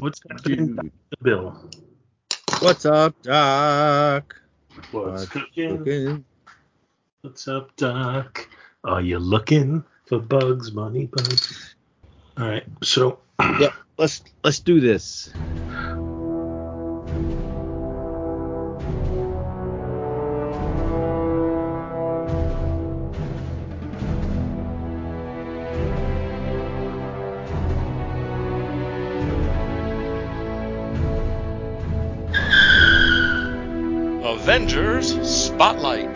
What's happening, Dr. Bill? What's up, Doc? What's What's cooking? cooking? What's up, Doc? Are you looking for bugs, money bugs? All right, so Yep. Let's let's do this. Avengers Spotlight.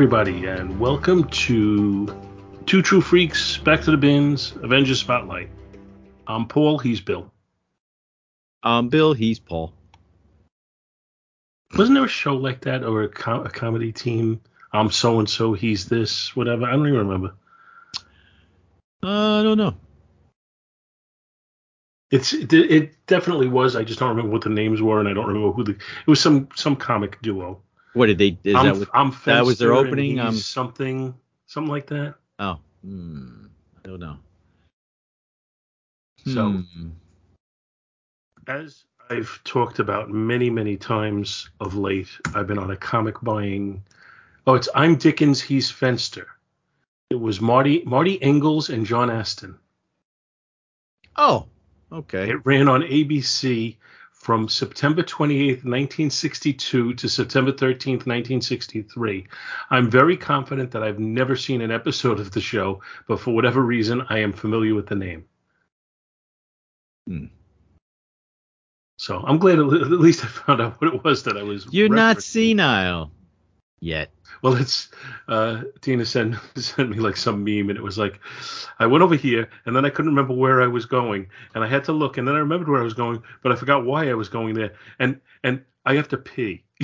Everybody, and welcome to Two True Freaks, Back to the Bins, Avengers Spotlight. I'm Paul. He's Bill. Um, Bill, he's Paul. Wasn't there a show like that or a, com- a comedy team? I'm so and so. He's this. Whatever. I don't even remember. Uh, I don't know. It's it, it definitely was. I just don't remember what the names were, and I don't remember who the. It was some some comic duo. What did they? Is I'm, that what? I'm that was their opening? Um, something something like that. Oh, hmm, I don't know. So Hmm. as I've talked about many many times of late, I've been on a comic buying. Oh, it's I'm Dickens, he's Fenster. It was Marty Marty Ingels and John Astin. Oh, okay. It ran on ABC from September 28th, 1962 to September 13th, 1963. I'm very confident that I've never seen an episode of the show, but for whatever reason, I am familiar with the name. Hmm. So I'm glad at least I found out what it was that I was. You're not senile yet. Well, it's uh, Tina sent sent me like some meme, and it was like, I went over here, and then I couldn't remember where I was going, and I had to look, and then I remembered where I was going, but I forgot why I was going there, and and I have to pee.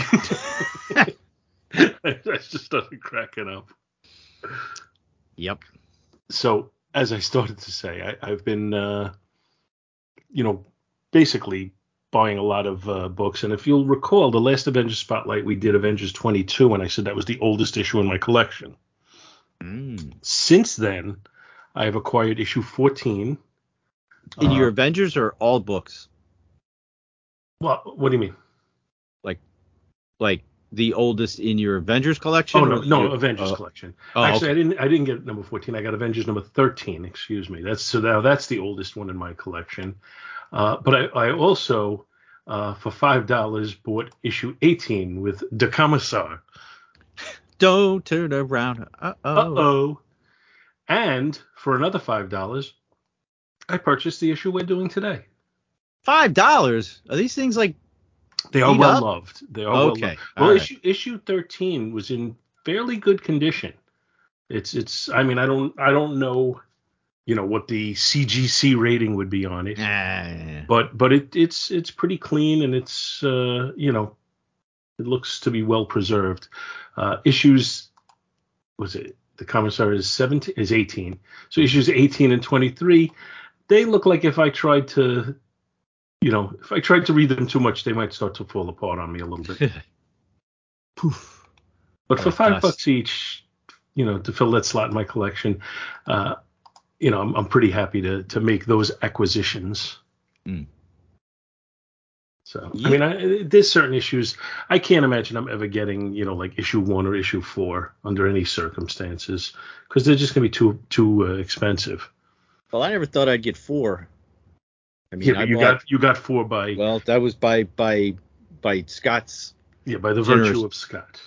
I, I just started cracking up. Yep. So as I started to say, I, I've been, uh, you know, basically buying a lot of uh, books. And if you'll recall, the last Avengers Spotlight we did Avengers 22, and I said that was the oldest issue in my collection. Mm. Since then, I have acquired issue 14. In Uh, your Avengers or all books? Well, what do you mean? Like like the oldest in your Avengers collection? Oh no, no, your- Avengers uh, collection. oh, Actually, okay. I didn't. I didn't get number 14. I got Avengers number 13. Excuse me. That's so now that's the oldest one in my collection. Uh, but I, I also, uh, for five dollars, bought issue 18 with the Commissar. Don't turn around. Uh Uh oh. And for another five dollars, I purchased the issue we're doing today. Five dollars? Are these things like? They are well up? loved. They are well Okay, loved. Well, right. issue issue 13 was in fairly good condition. It's it's. I mean, I don't I don't know, you know, what the CGC rating would be on it, Ah, but but it it's it's pretty clean and it's uh you know, it looks to be well preserved. Uh, issues was it the commissar is 17 is 18. So issues 18 and 23, they look like if I tried to you know, if I tried to read them too much, they might start to fall apart on me a little bit. Poof. But for five dust. bucks each, you know, to fill that slot in my collection, uh, you know, I'm, I'm pretty happy to to make those acquisitions. Mm. So Yeah. I mean, I, there's certain issues I can't imagine I'm ever getting, you know, like issue one or issue four under any circumstances because they're just gonna be too too uh, expensive. Well, I never thought I'd get four. I mean, yeah, I you bought, got you got four by well, that was by by by Scott's yeah by the generous- virtue of Scott,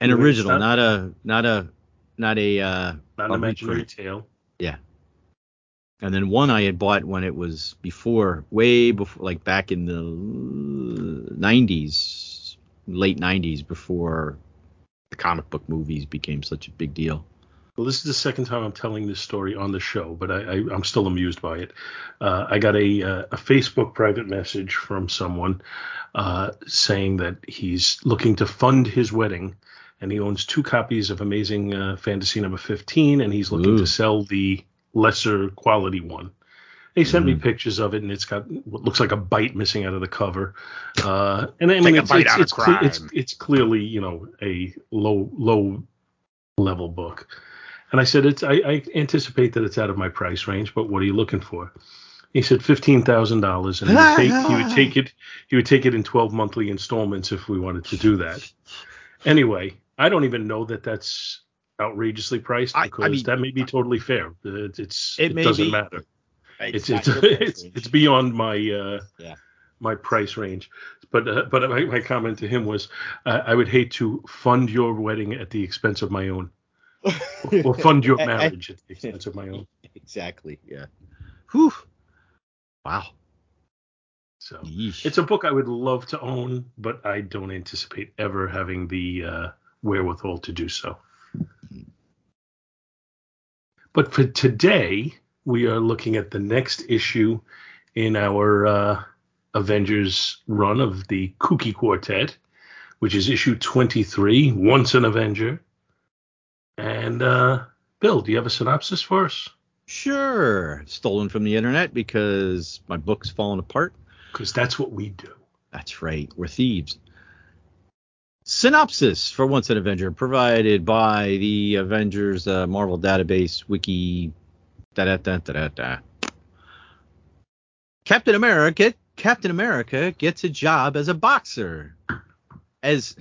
an original, Scott? not a not a not a uh not an a imaginary reprint. tale. Yeah. And then one I had bought when it was before, way before, like back in the 90s, late 90s, before the comic book movies became such a big deal. Well, this is the second time I'm telling this story on the show, but I, I'm still amused by it. Uh, I got a, uh, a Facebook private message from someone uh, saying that he's looking to fund his wedding, and he owns two copies of Amazing uh, Fantasy number 15, and he's looking Ooh. to sell the lesser quality one. He sent me Mhm. pictures of it, and it's got what looks like a bite missing out of the cover. Uh, and I mean, it's, it's, it's, cle- it's, it's clearly you know a low low level book. And I said, it's I, I anticipate that it's out of my price range, but what are you looking for? He said fifteen thousand dollars, and he would, take, he would take it. He would take it in twelve monthly installments if we wanted to do that. Anyway, I don't even know that that's outrageously priced I- I because mean- that may be totally fair. It, it's It it, doesn't be. matter. It's it's your it's, it's beyond my uh, Yeah. my price range. But uh, but my, my comment to him was, uh, I would hate to fund your wedding at the expense of my own, or fund your marriage at the expense of my own. Exactly. Yeah. Whew. Wow. So Yeesh. it's a book I would love to own, but I don't anticipate ever having the uh, wherewithal to do so. But for today, we are looking at the next issue in our uh, Avengers run of the Kooky Quartet, which is issue 23, Once an Avenger. And uh, Bill, do you have a synopsis for us? Sure. Stolen from the internet because my book's fallen apart. Because that's what we do. That's right. We're thieves. Synopsis for Once an Avenger provided by the Avengers uh, Marvel Database Wiki. Da da da da da da. Captain America. Captain America gets a job as a boxer. As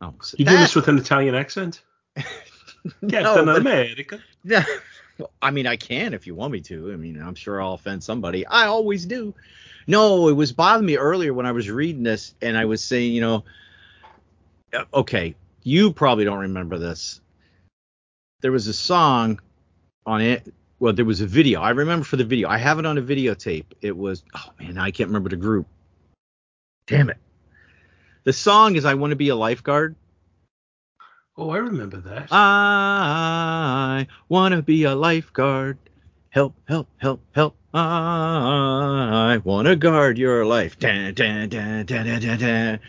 oh, so You that- this with an Italian accent? No, Captain but- America. Yeah. I mean, I can if you want me to. I mean, I'm sure I'll offend somebody. I always do. No, it was bothering me earlier when I was reading this and I was saying, you know, Uh, okay, you probably don't remember this. There was a song on it. Well, there was a video. I remember for the video. I have it on a videotape. It was, oh man, I can't remember the group. Damn it. The song is I Want to Be a Lifeguard. Oh, I remember that. I wanna be a lifeguard. Help, help, help, help. I wanna guard your life. Dun, dun, dun, dun, dun, dun, dun.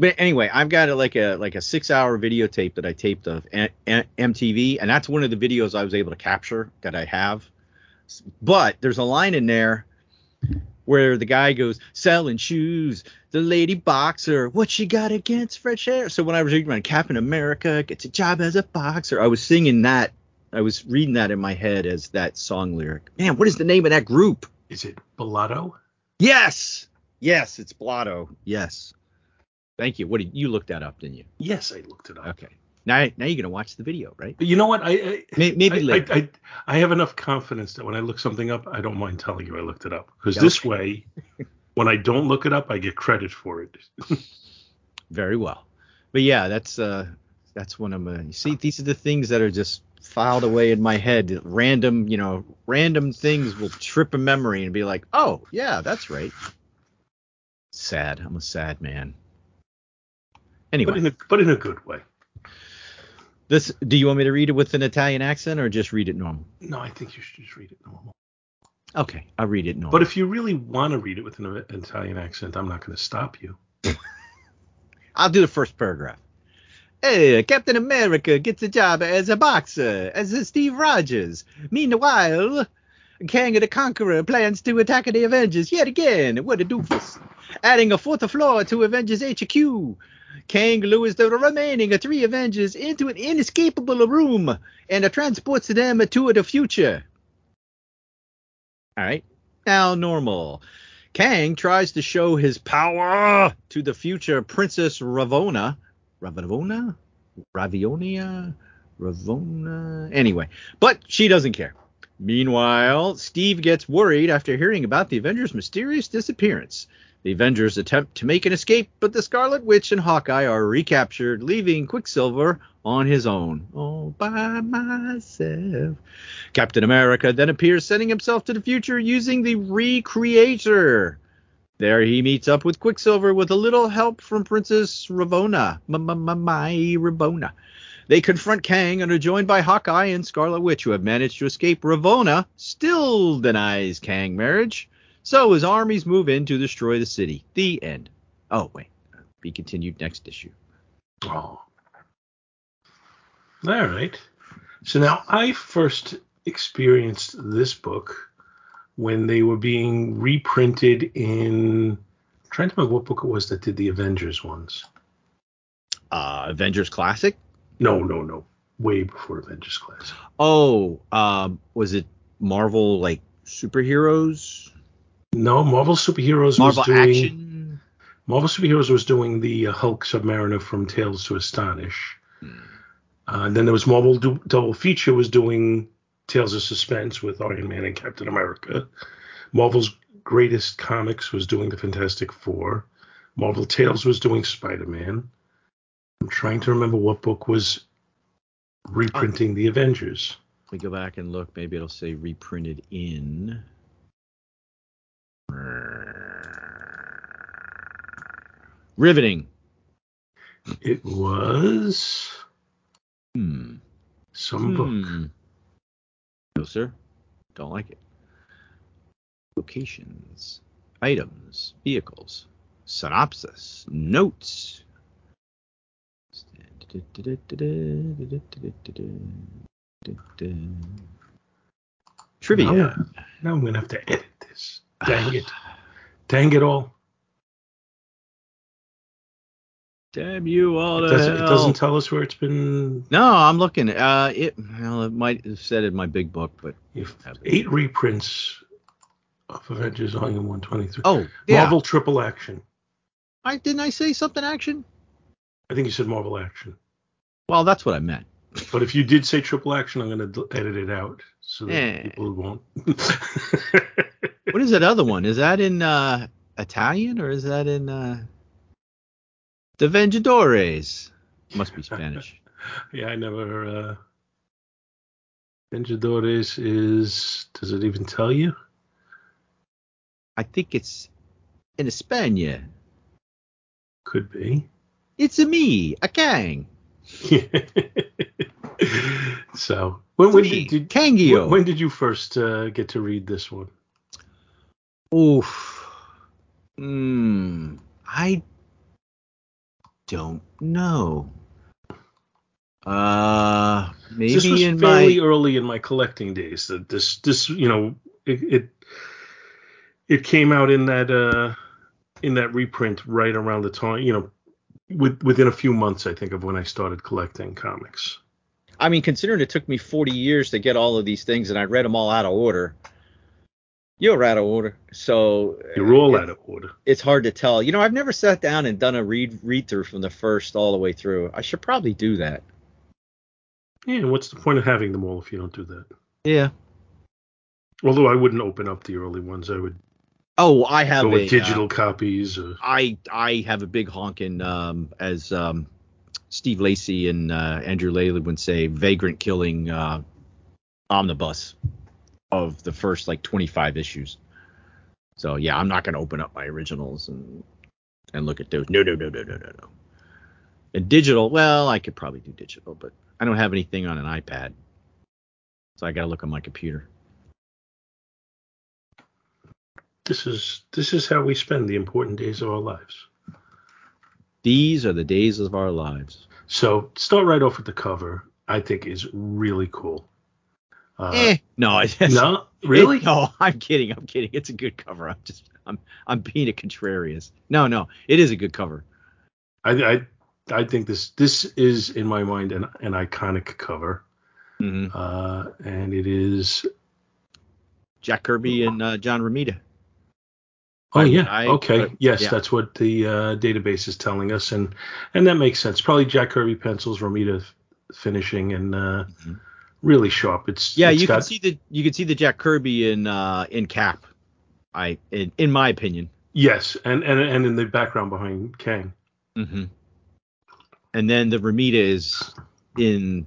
But anyway, I've got a, like a like a six hour videotape that I taped of A- A- MTV, and that's one of the videos I was able to capture that I have. But there's a line in there where the guy goes selling shoes, the lady boxer, what she got against fresh air? So when I was reading about Captain America gets a job as a boxer, I was singing that. I was reading that in my head as that song lyric. Man, what is the name of that group? Is it Bellotto? Yes, yes, it's Blotto. Yes. Thank you. What did you look that up, didn't you? Yes, I looked it up. Okay. Now, now you're gonna watch the video, right? But you know what? I I, May- Maybe I, later. I, I, I have enough confidence that when I look something up, I don't mind telling you I looked it up. Because Yeah, this way, when I don't look it up, I get credit for it. Very well. But yeah, that's uh that's one of my you see these are the things that are just filed away in my head. Random, you know, random things will trip a memory and be like, "Oh, yeah, that's right." Sad. I'm a sad man. But Anyway, in a but in a good way. this do you want me to read it with an Italian accent or just read it normal? No, I think you should just read it normal. Okay, I'll read it normal. But if you really want to read it with an Italian accent, I'm not going to stop you. I'll do the first paragraph. Hey, Captain America gets a job as a boxer, as a Steve Rogers. Meanwhile, Kang the Conqueror plans to attack the Avengers yet again. What a doofus. Adding a fourth floor to Avengers HQ. Kang lures the remaining three Avengers into an inescapable room and transports them to the future. All right. Now, normal. Kang tries to show his power to the future Princess Ravonna. Ravonna? Ravionia? Ravonna? Anyway, but she doesn't care. Meanwhile, Steve gets worried after hearing about the Avengers' mysterious disappearance. The Avengers attempt to make an escape, but the Scarlet Witch and Hawkeye are recaptured, leaving Quicksilver on his own, all by myself. Captain America then appears, sending himself to the future using the Recreator. There he meets up with Quicksilver with a little help from Princess Ravonna, my Ravonna. They confront Kang and are joined by Hawkeye and Scarlet Witch, who have managed to escape. Ravonna still denies Kang marriage, so his armies move in to destroy the city. The end. Oh, wait. Be continued next issue. Oh. All right. So now I first experienced this book when they were being reprinted in. I'm trying to remember what book it was that did the Avengers ones. Uh, Avengers Classic? No, no, no. Way before Avengers Classic. Oh, um, was it Marvel like superheroes? No, Marvel Superheroes Marvel was doing. Action? Marvel Superheroes was doing the uh, Hulk Submariner from Tales to Astonish. Hmm. Uh, and then there was Marvel du- Double Feature was doing Tales of Suspense with Iron Man and Captain America. Marvel's Greatest Comics was doing the Fantastic Four. Marvel Tales was doing Spider Man. I'm trying to remember what book was reprinting the Avengers. Me go back and look. Maybe it'll say reprinted in. Riveting. It was Hmm. some book. Hmm. No, sir. Don't like it. Locations, items, vehicles, synopsis, notes. Trivia. Now, now I'm going to have to edit this. Dang it. Dang it all. Damn you all It doesn't, it doesn't tell us where it's been. No, I'm looking. Uh, it well, it might have said in my big book, but eight reprints of Avengers Volume 123. oh yeah. Marvel Triple Action. I didn't I say something action? I think you said Marvel Action. Well, that's what I meant. But if you did say Triple Action, I'm going to edit it out so that Eh. people won't. What is that other one? Is that in uh, Italian or is that in uh, The Vengadores? Must be Spanish. yeah, I never. Uh, Vengadores is. Does it even tell you? I think it's in España. Could be. It's a me, a Kang. so when, when did, did Kangio. when, when did you first uh, get to read this one? Oof. Hmm. I don't know. Uh, maybe this was in fairly my early in my collecting days. That this this you know it, it it came out in that uh in that reprint right around the time you know with, within a few months I think of when I started collecting comics. I mean, considering it took me 40 years to get all of these things and I read them all out of order. You're out of order, so You're all it- out of order. it's hard to tell. You know, I've never sat down and done a read read through from the first all the way through. I should probably do that. Yeah, what's the point of having them all if you don't do that? Yeah. Although I wouldn't open up the early ones, I would Oh, I have go a with uh, digital copies. Or, I I have a big honking um, as um, Steve Lacey and uh, Andrew Laley would say, vagrant killing uh, omnibus of the first like 25 issues. So yeah, I'm not gonna open up my originals and and look at those. No, no, no, no, no, no, no. And digital, well, I could probably do digital, but I don't have anything on an iPad, so I gotta look on my computer. this is this is how we spend the important days of our lives. These are the days of our lives. So start right off with the cover. I think is really cool. Uh, eh, no, I No, really? It- no, I'm kidding. I'm kidding. It's a good cover. I'm just I'm I'm being a contrarian. No, no, it is a good cover. I, I I think this this is in my mind an, an iconic cover, hmm uh, and it is. Jack Kirby and uh, John Romita. Oh I- yeah, I- okay, but- yes, yeah. that's what the uh, database is telling us, and and that makes sense. Probably Jack Kirby pencils, Romita f- finishing, and uh, Mhm. Really sharp. It's Yeah, it's you got, can see the you can see the Jack Kirby in uh in Cap. I in, in my opinion. yes, and and and in the background behind Kang. Mm-hmm. And then the Romita is in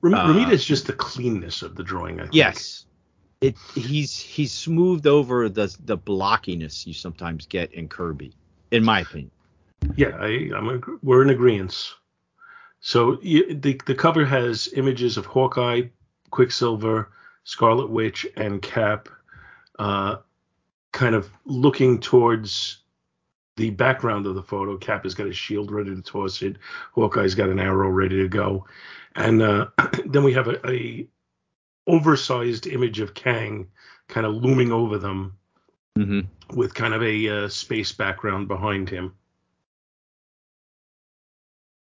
Ram- Uh, Romita is just the cleanness of the drawing. I think. yes. It he's he's smoothed over the the blockiness you sometimes get in Kirby, in my opinion. Yeah, I, I'm a, we're in agreement. So the the cover has images of Hawkeye, Quicksilver, Scarlet Witch, and Cap, uh, kind of looking towards the background of the photo. Cap has got his shield ready to toss it. Hawkeye's got an arrow ready to go, and uh, then we have a, a oversized image of Kang, kind of looming over them Mm-hmm. with kind of a uh, space background behind him.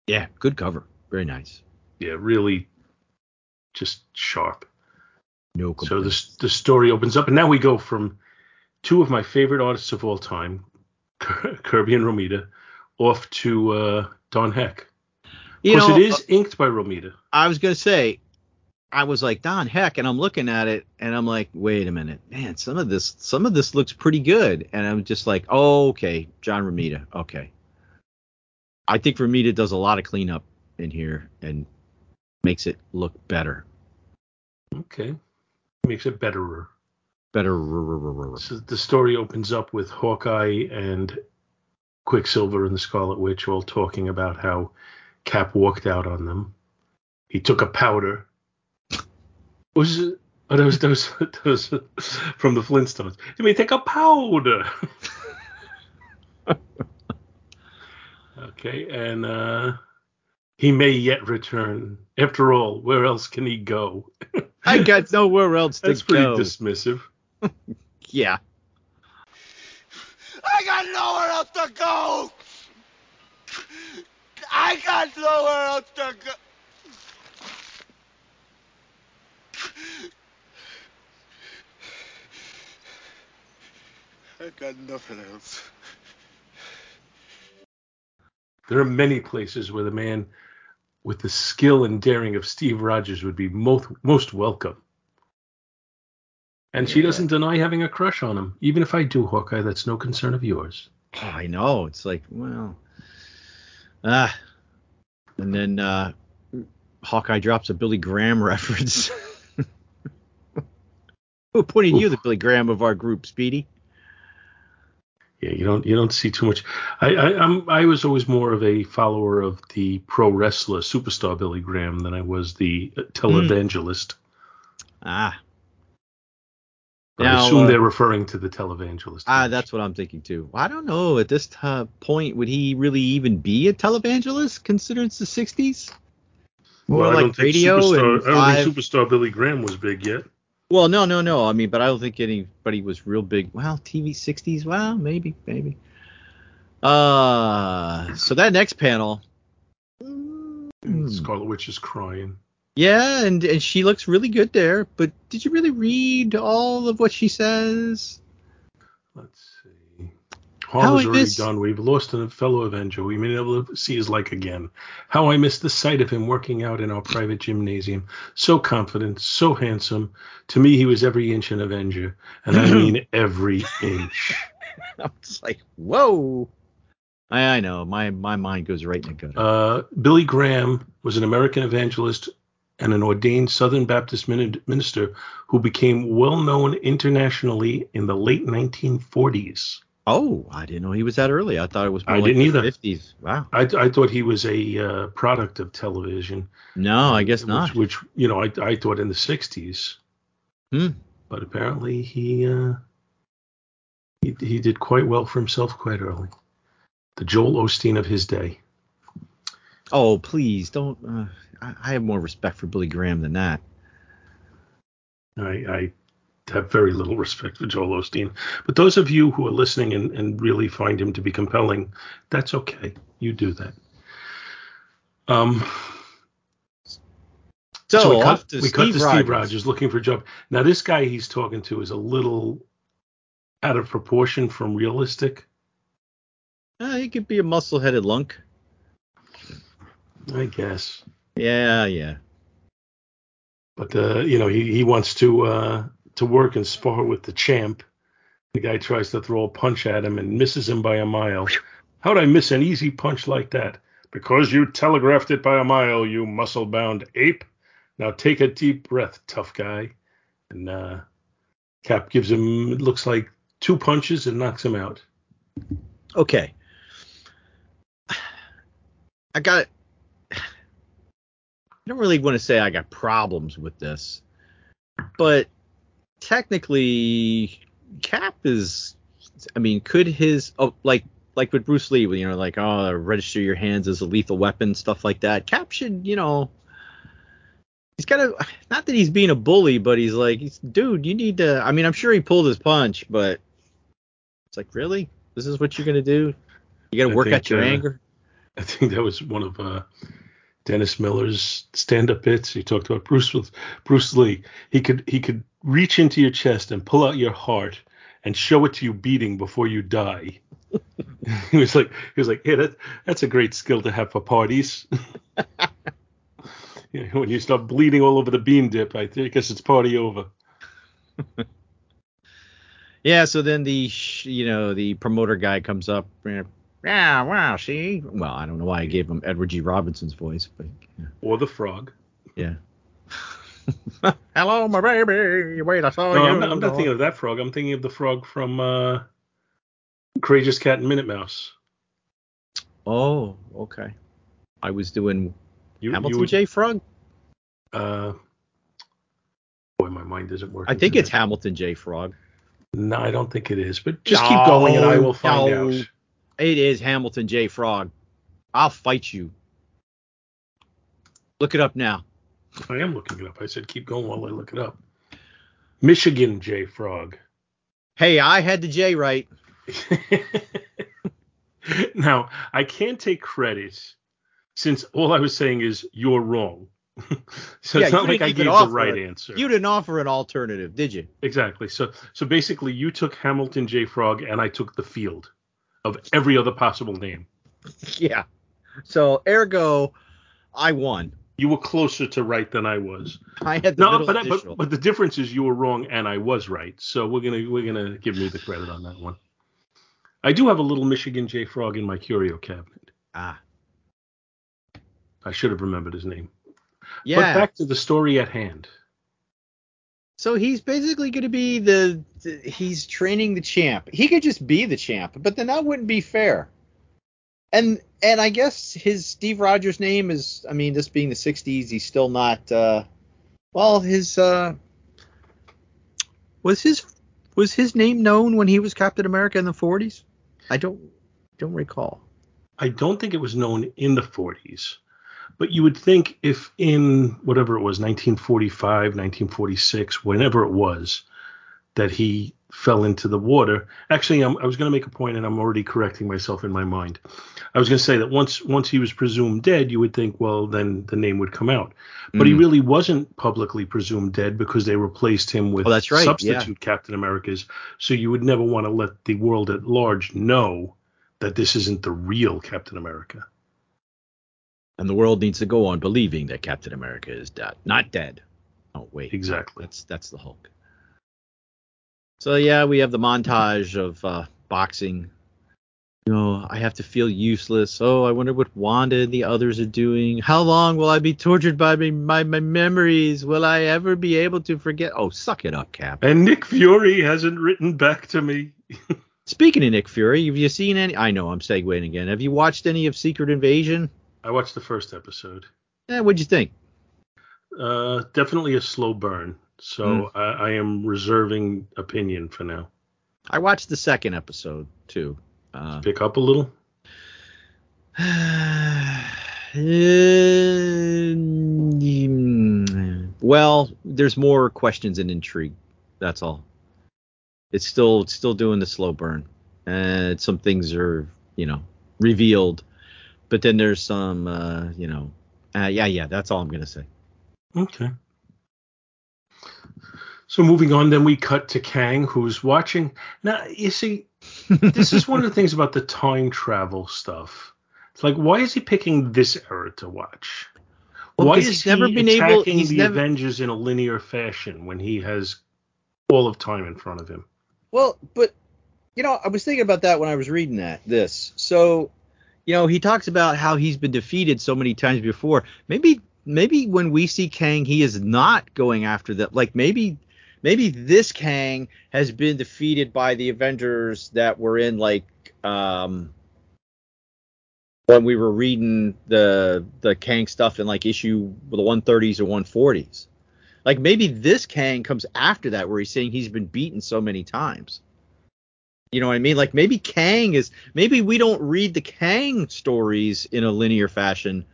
Yeah, good cover. Very nice. Yeah, really, just sharp. No So complaints. the the story opens up, and now we go from two of my favorite artists of all time, Kirby and Romita, off to uh, Don Heck. Of course, know, it is inked by Romita. I was gonna say, I was like Don Heck, and I'm looking at it, and I'm like, wait a minute, man, some of this, some of this looks pretty good, and I'm just like, oh, okay, John Romita, okay. I think Romita does a lot of cleanup in here and makes it look better, Okay, makes it betterer. better. So the story opens up with Hawkeye and Quicksilver and the Scarlet Witch all talking about how Cap walked out on them. He took a powder. Was it? Oh, that was, that was, that was from the Flintstones. You may take a powder. okay, and uh, he may yet return. After all, where else can he go? I got nowhere else to go. That's pretty dismissive. yeah, I got nowhere else to go. I got nowhere else to go. I got nothing else. There are many places where the man with the skill and daring of Steve Rogers would be most most welcome. And she doesn't deny having a crush on him. Even if I do, Hawkeye, that's no concern of yours. Oh, I know. It's like, well, ah, and then uh, Hawkeye drops a Billy Graham reference. Who pointed you the Billy Graham of our group, Speedy? Yeah, you don't you don't see too much. I, I I'm I was always more of a follower of the pro wrestler superstar Billy Graham than I was the uh, televangelist. Ah, But I assume uh, they're referring to the televangelist. ah, that's what I'm thinking too. I don't know. At this t- point, would he really even be a televangelist? Considered it's the '60s. More Well, like radio superstar, and I don't five. think superstar Billy Graham was big yet. Well, no, no, no. I mean, but I don't think anybody was real big. Well, TV 60s. Well, maybe, maybe. Uh, so that next panel. Hmm. Scarlet Witch is crying. Yeah, and, and she looks really good there. But did you really read all of what she says? Let's Harm is already miss- done. We've lost a fellow Avenger. We may never see his like again. How I miss the sight of him working out in our private gymnasium. So confident, so handsome. To me, he was every inch an Avenger, and I mean every inch. I'm just like, whoa. I, I know. My my mind goes right in the gutter. Uh, Billy Graham was an American evangelist and an ordained Southern Baptist minister who became well known internationally in the late 1940s. Oh, I didn't know he was that early. I thought it was more I like didn't the either. 50s. Wow. I, I thought he was a uh, product of television. No, I guess which, not. Which you know, I I thought in the '60s, Hmm. but apparently he uh, he he did quite well for himself quite early. The Joel Osteen of his day. Oh, please don't. Uh, I, I have more respect for Billy Graham than that. I, I have very little respect for Joel Osteen, but those of you who are listening and, and really find him to be compelling, that's okay. You do that. Um, So, we off cut, to we Steve, cut to Rogers. Steve Rogers looking for a job. Now this guy he's talking to is a little out of proportion from realistic. Uh, he could be a muscle-headed lunk. I guess. Yeah, yeah. But uh, you know, he, he wants to uh, to work and spar with the champ. The guy tries to throw a punch at him and misses him by a mile. How'd I miss an easy punch like that? Because you telegraphed it by a mile, you muscle bound ape. Now take a deep breath, tough guy. And uh, Cap gives him, it looks like, two punches and knocks him out. Okay. I got. It. I don't really want to say I got problems with this, but technically, Cap is. I mean, could his oh, like like with Bruce Lee, you know, like oh, register your hands as a lethal weapon, stuff like that. Cap should, you know, he's got to not that he's being a bully, but he's like, he's, dude, you need to. I mean, I'm sure he pulled his punch, but it's like, really, this is what you're gonna do? You got to work think, out your uh, anger. I think that was one of uh, Dennis Miller's stand-up bits. He talked about Bruce with Bruce Lee. He could he could reach into your chest and pull out your heart and show it to you beating before you die. he was like he was like, hey, that that's a great skill to have for parties. You know, when you start bleeding all over the bean dip, I think- I guess it's party over. Yeah, so then the sh- you know the promoter guy comes up. Yeah, wow, see. Well, I don't know why I gave him Edward G. Robinson's voice, but Or the frog. yeah. Hello, my baby. Wait, I saw no, you. I'm not, I'm not thinking of that frog. I'm thinking of the frog from uh, Courageous Cat and Minute Mouse. Oh, okay. I was doing You, Hamilton you would- J. Frog. Uh, boy, my mind isn't working. I think today. it's Hamilton J. Frog. No, I don't think it is. But just keep going, and I will find No, out. It is Hamilton J. Frog. I'll fight you. Look it up now. I am looking it up. I said keep going while I look it up. Michigan J Frog. Hey, I had the J right. now, I can't take credit since all I was saying is you're wrong. so Yeah, it's not like I gave the right it. answer. You didn't offer an alternative, did you? Exactly. So so basically you took Hamilton J Frog and I took the field of every other possible name. Yeah. So ergo, I won. You were closer to right than I was. I had the No, but, but but the difference is you were wrong and I was right. So we're gonna we're gonna give me the credit on that one. I do have a little Michigan J Frog in my curio cabinet. ah, I should have remembered his name. yeah. But back to the story at hand. so he's basically going to be the, the he's training the champ. He could just be the champ, but then that wouldn't be fair. And and I guess his Steve Rogers name is I mean this being the 60s, he's still not uh well his uh was his was his name known when he was Captain America in the 40s? I don't don't recall. I don't think it was known in the 40s, but you would think if in whatever it was, 1945, 1946, whenever it was, that he fell into the water. Actually, I'm, I was going to make a point, and I'm already correcting myself in my mind. I was going to say that once once he was presumed dead, you would think, well, then the name would come out. But he Mm. really wasn't publicly presumed dead because they replaced him with Oh, that's right, substitute Captain Americas. So you would never want to let the world at large know that this isn't the real Captain America. And the world needs to go on believing that Captain America is dead, not dead. Oh wait, Exactly. that's that's the Hulk. So yeah, we have the montage of uh, boxing. You know, I have to feel useless. Oh, I wonder what Wanda and the others are doing. How long will I be tortured by my, my, my memories? Will I ever be able to forget? Oh, suck it up, Cap. And Nick Fury hasn't written back to me. Speaking of Nick Fury, have you seen any? I know I'm segueing again. Have you watched any of Secret Invasion? I watched the first episode. Yeah, what'd you think? Uh, definitely a slow burn. So I, I am reserving opinion for now. I watched the second episode too. Uh, Pick up a little. Well, there's more questions and intrigue. That's all. It's still it's still doing the slow burn, and some things are you know revealed, but then there's some uh, you know uh, yeah yeah that's all I'm gonna say. Okay. So moving on, then we cut to Kang, who's watching. Now, you see, this is one of the things about the time travel stuff. It's like, why is he picking this era to watch? Well, why is he never been attacking able- he's the never- Avengers in a linear fashion when he has all of time in front of him? Well, but you know, I was thinking about that when I was reading that this. So you know, he talks about how he's been defeated so many times before. Maybe maybe when we see Kang, he is not going after that. Like maybe maybe this Kang has been defeated by the Avengers that were in like um when we were reading the the Kang stuff in like issue the 130s or 140s. Like maybe this Kang comes after that where he's saying he's been beaten so many times. You know what I mean? Like maybe Kang is maybe we don't read the Kang stories in a linear fashion,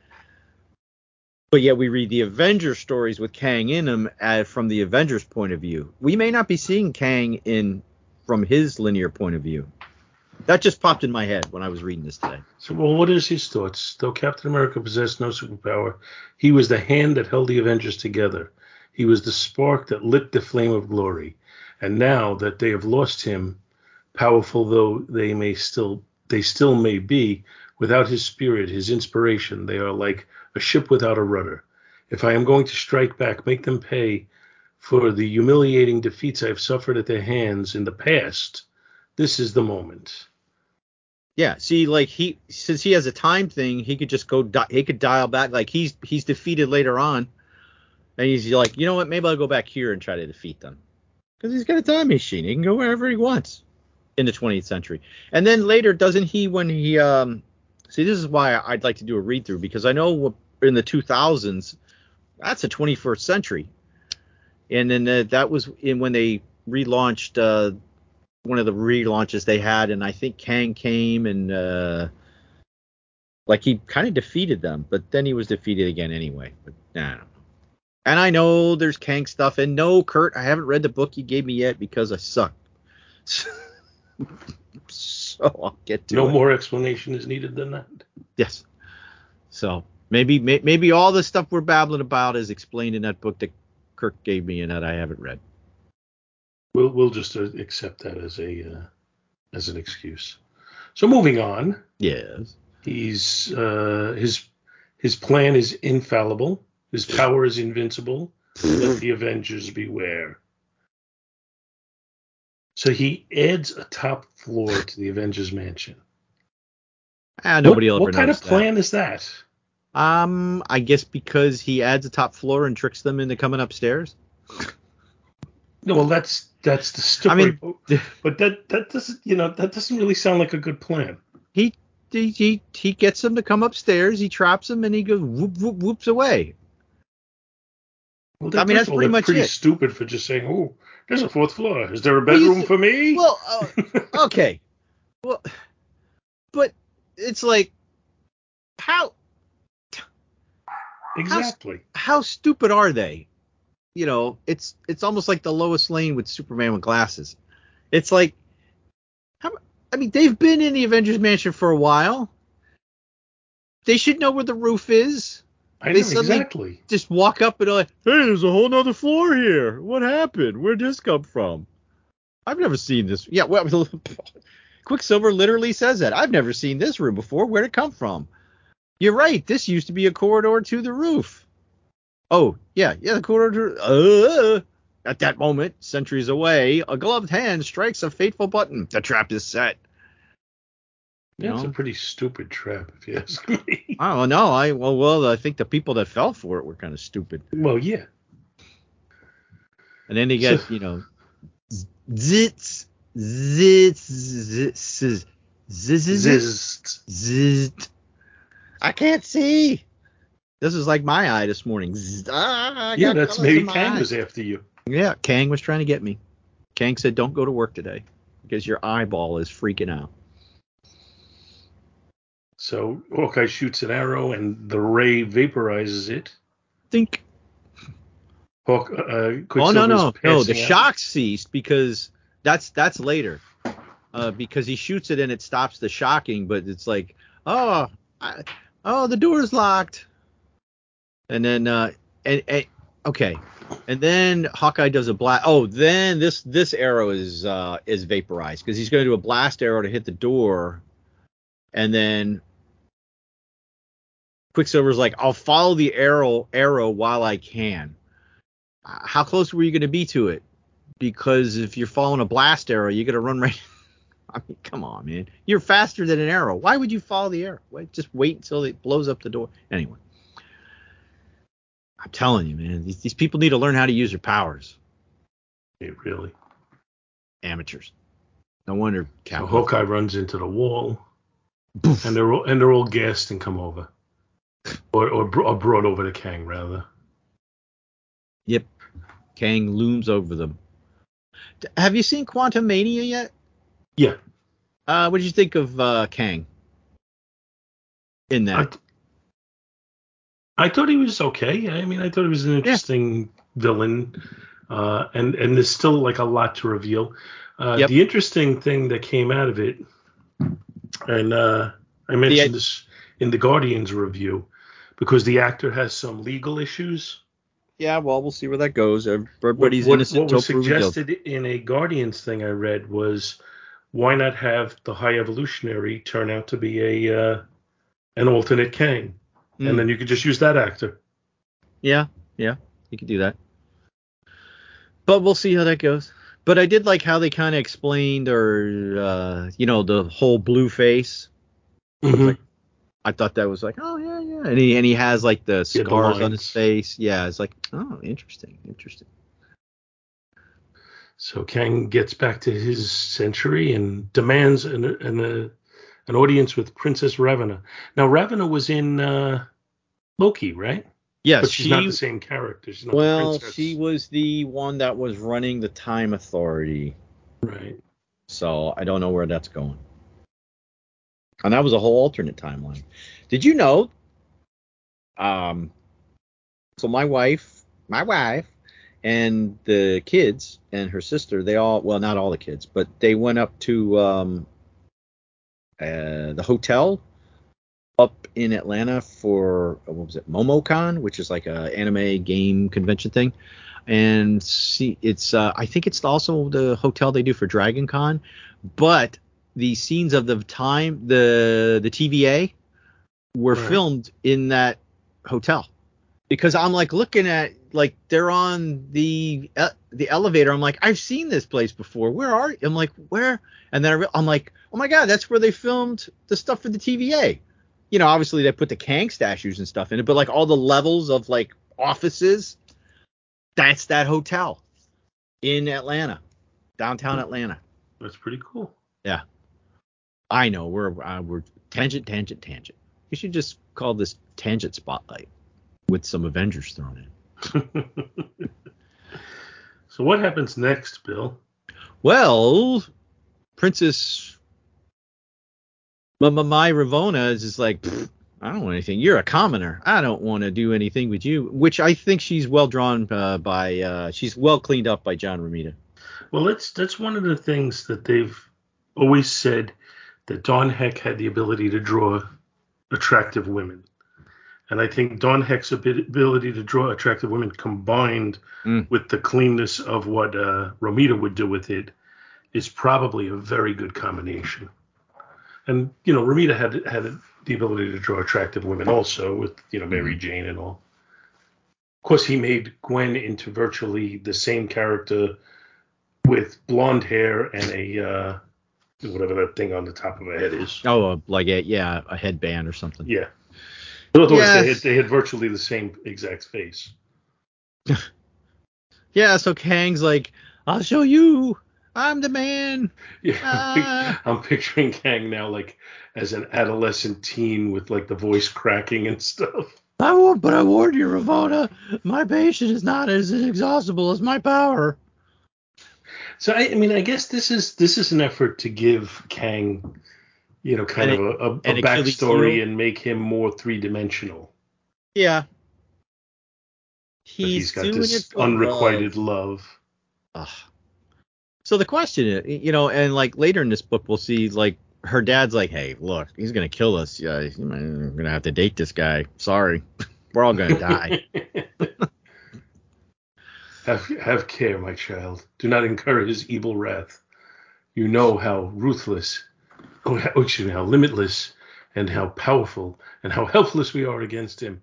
but yet we read the Avengers stories with Kang in them uh, from the Avengers point of view. We may not be seeing Kang in from his linear point of view. That just popped in my head when I was reading this today. So, well, what is his thoughts? Though Captain America possessed no superpower, he was the hand that held the Avengers together. He was the spark that lit the flame of glory. And now that they have lost him, powerful though they may still they still may be, without his spirit, his inspiration, they are like a ship without a rudder. If I am going to strike back, make them pay for the humiliating defeats I have suffered at their hands in the past. This is the moment. Yeah, see, like he since he has a time thing, he could just go. He could dial back. Like he's he's defeated later on, and he's like, you know what? Maybe I'll go back here and try to defeat them because he's got a time machine. He can go wherever he wants in the 20th century. And then later, doesn't he? When he um, see, this is why I'd like to do a read through because I know in the 2000s, that's a 21st century, and then uh, that was in when they relaunched. Uh, one of the relaunches they had, and I think Kang came and uh, like he kind of defeated them, but then he was defeated again anyway. But nah, I don't know. And I know there's Kang stuff, and no, Kurt, I haven't read the book you gave me yet because I suck. so I'll get to No it. more explanation is needed than that. Yes. So maybe may, maybe all the stuff we're babbling about is explained in that book that Kirk gave me and that I haven't read. We'll we'll just uh, accept that as a uh, as an excuse. So moving on, Yes. he's uh, his his plan is infallible. His power is invincible. Let the Avengers beware. So he adds a top floor to the Avengers mansion. Ah, nobody what, ever what kind of plan is that? Um, I guess because he adds a top floor and tricks them into coming upstairs. No, well, that's that's the story. I mean, but that that doesn't you know that doesn't really sound like a good plan. he he he, he gets them to come upstairs. He traps them and he goes whoop whoop whoops away. Well, I mean, that's pretty much pretty it. stupid for just saying, "Oh, there's a fourth floor. Is there a bedroom th- for me?" Well, uh, okay, well, but it's like how exactly. how stupid are they? You know, it's it's almost like the Lois Lane with Superman with glasses. It's like, how? I mean, they've been in the Avengers Mansion for a while. They should know where the roof is. I they know exactly. Just walk up and like, hey, there's a whole nother floor here. What happened? Where'd this come from? I've never seen this. Yeah, well, Quicksilver literally says that. I've never seen this room before. Where'd it come from? You're right. This used to be a corridor to the roof. Oh, yeah, yeah, the corridor. Uh, at that moment, centuries away, a gloved hand strikes a fateful button. The trap is set. You That's know? a pretty stupid trap, if you ask me. I don't know. I well, well, I think the people that fell for it were kind of stupid. well, yeah. And then they get, So- you know, zits, zits, zits, zits, zits, Zzzzt. zit. I can't see. This is like my eye this morning. Ah, Yeah, that's maybe Kang eye. was after you. Yeah, Kang was trying to get me. Kang said, "Don't go to work today because your eyeball is freaking out." So Hawkeye shoots an arrow, and the ray vaporizes it. Think. Hawk, uh, Oh no, no, no. The out. shock ceased because that's that's later. Uh, because he shoots it and it stops the shocking, but it's like, oh, I, oh, the door's locked. And then, uh, and, and okay, and then Hawkeye does a blast. Oh, then this this arrow is uh is vaporized because he's going to do a blast arrow to hit the door, and then Quicksilver's like, I'll follow the arrow arrow while I can. How close were you going to be to it? Because if you're following a blast arrow, you're going to run right. I mean, come on, man. You're faster than an arrow. Why would you follow the arrow? Just wait until it blows up the door. Anyway, I'm telling you, man, these, these people need to learn how to use their powers. Hey, really. Amateurs. No wonder So. Hawkeye runs into the wall, Boof. and they're all, and they're all gassed and come over, or or, or brought over to Kang rather. Yep. Kang looms over them. D- Have you seen Quantumania yet? Yeah, Uh, what did you think of uh, Kang? In I, that, I thought he was okay. I mean, I thought he was an interesting villain, uh, and and there's still like a lot to reveal. Uh, Yep. The interesting thing that came out of it, and uh, I mentioned this in the Guardians review, because the actor has some legal issues. yeah. Well, we'll see where that goes. Everybody's what, innocent what was till proven guilty. suggested in a Guardians thing I read was why not have the High Evolutionary turn out to be a uh, an alternate Kang, Mm. and then you could just use that actor. Yeah, yeah, you could do that. But we'll see how that goes. But I did like how they kind of explained, or uh, you know, the whole blue face. Mhm. I thought that was like, oh yeah, yeah, and he and he has like the Yeah, the scars on his face. Yeah, it's like, oh, interesting, interesting. So Kang gets back to his century and demands an an, uh, an audience with Princess Ravonna. Now Ravonna was in uh, Loki, right? Yes, but she's she. not the same character. She's not well, she was the one that was running the Time Authority, right. so I don't know where that's going. And that was a whole alternate timeline. Did you know? Um, so my wife, my wife, and the kids and her sister, they all, well, not all the kids, but they went up to um, uh, the hotel up in Atlanta for what was it, MomoCon, which is like a anime game convention thing. And see, it's uh, I think it's also the hotel they do for Dragon Con, but the scenes of the time the the TVA were Right. filmed in that hotel because I'm like looking at like they're on the uh, the elevator. I'm like I've seen this place before. Where are you? I'm like where? And then I re- I'm like oh my god, that's where they filmed the stuff for the TVA. You know, obviously they put the Kang statues and stuff in it, but like all the levels of like offices, that's that hotel in Atlanta, downtown Atlanta. That's pretty cool. Yeah, I know we're uh, we're tangent, tangent, tangent. We should just call this tangent spotlight with some Avengers thrown in. so what happens next, Bill? Well, Princess Ma- Ma- Mai Ravonna is just like, I don't want anything. You're a commoner. I don't want to do anything with you. Which I think she's well drawn uh, by. Uh, she's well cleaned up by John Romita. Well, that's that's one of the things that they've always said that Don Heck had the ability to draw attractive women, and I think Don Heck's ability to draw attractive women combined Mm. with the cleanness of what uh, Romita would do with it is probably a very good combination. And you know, Romita had had the ability to draw attractive women also with you know Mary Jane and all. Of course, he made Gwen into virtually the same character with blonde hair and a uh, whatever that thing on the top of her head is. Oh, uh, like a yeah, a headband or something. Yeah. In other words, they had, they had virtually the same exact face. Yeah. So Kang's like, I'll show you. I'm the man. Yeah, Ah. I'm picturing Kang now like as an adolescent teen with like the voice cracking and stuff. I won't, but I warn you, Ravonna, my patience is not as inexhaustible as my power. So I, I mean, I guess this is this is an effort to give Kang, you know, kind And of a, a, a backstory and make him more three dimensional. Yeah. He's, He's, got doing this it unrequited love. love. Ugh. So the question is, you know, and like later in this book, we'll see like her dad's like, hey, look, he's gonna kill us. Yeah, I'm gonna have to date this guy. Sorry, we're all gonna die. have have care, my child. Do not incur his evil wrath. You know how ruthless, oh, excuse me, how limitless, and how powerful, and how helpless we are against him.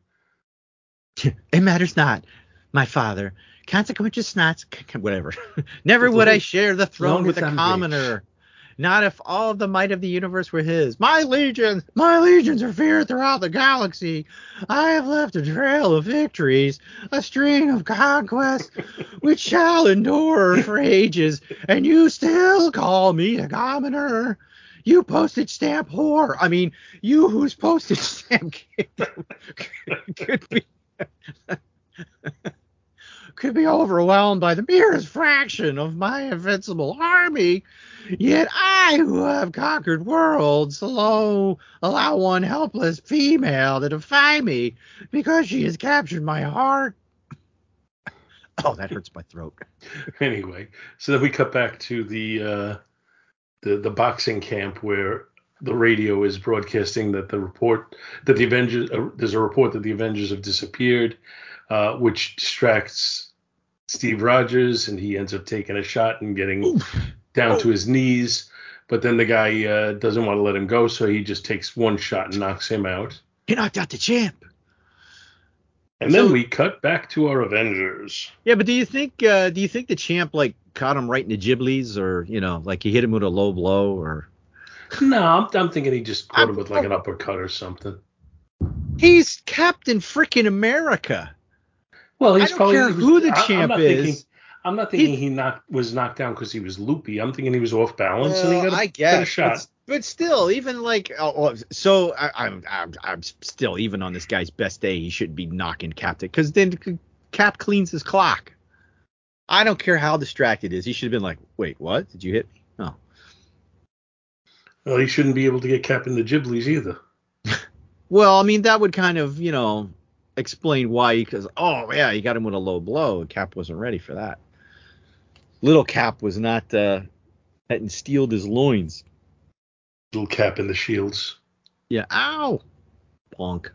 it matters not, my father. Consequences not, whatever. Never would I share the throne with a I'm commoner. Not if all the might of the universe were his. My legions, my legions are feared throughout the galaxy. I have left a trail of victories, a string of conquests, which shall endure for ages, and you still call me a commoner. You postage stamp whore. I mean, you whose postage stamp could be could be overwhelmed by the merest fraction of my invincible army. Yet I, who have conquered worlds, allow, allow one helpless female to defy me because she has captured my heart. Oh, that hurts my throat. Anyway, so then we cut back to the uh, the the boxing camp where the radio is broadcasting that the report that the Avengers uh, there's a report that the Avengers have disappeared, uh, which distracts Steve Rogers and he ends up taking a shot and getting down to his knees. But then the guy uh, doesn't want to let him go, so he just takes one shot and knocks him out. He knocked out the champ. And then we cut back to our Avengers. Yeah, but do you think uh, do you think the champ like caught him right in the giblies, or you know, like he hit him with a low blow, or No, I'm, I'm thinking he just caught him I'm- with like an uppercut or something. he's Captain Freaking America. Well, he's I don't probably care who the I- I'm champ not is. Thinking, I'm not thinking he knocked was knocked down because he was loopy. I'm thinking he was off balance and he got a, I got a shot. But, but still, even like, oh, oh, so I, I'm, I'm, I'm still even on this guy's best day, he shouldn't be knocking Captain because then Cap cleans his clock. I don't care how distracted he is. He should have been like, wait, what? Did you hit me? Oh, Well, he shouldn't be able to get Cap in the Giblies either. well, I mean that would kind of, you know, explain why. Because oh yeah, he got him with a low blow. Cap wasn't ready for that. Little Cap was not uh, hadn't steeled his loins. Little Cap in the Shields. Yeah, ow, punk.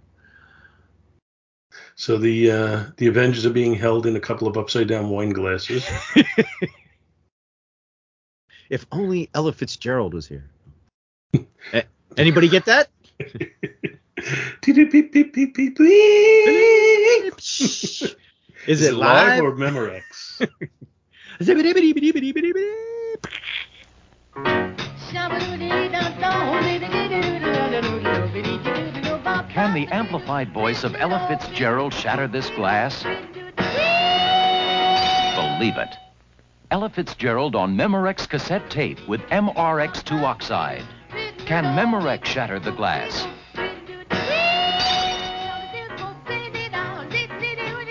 So the uh, the Avengers are being held in a couple of upside down wine glasses. If only Ella Fitzgerald was here. Anybody get that? Is, Is it live? or Memorex? Can the amplified voice of Ella Fitzgerald shatter this glass? Believe it. Ella Fitzgerald on Memorex cassette tape with MRX2 oxide. Can Memorex shatter the glass?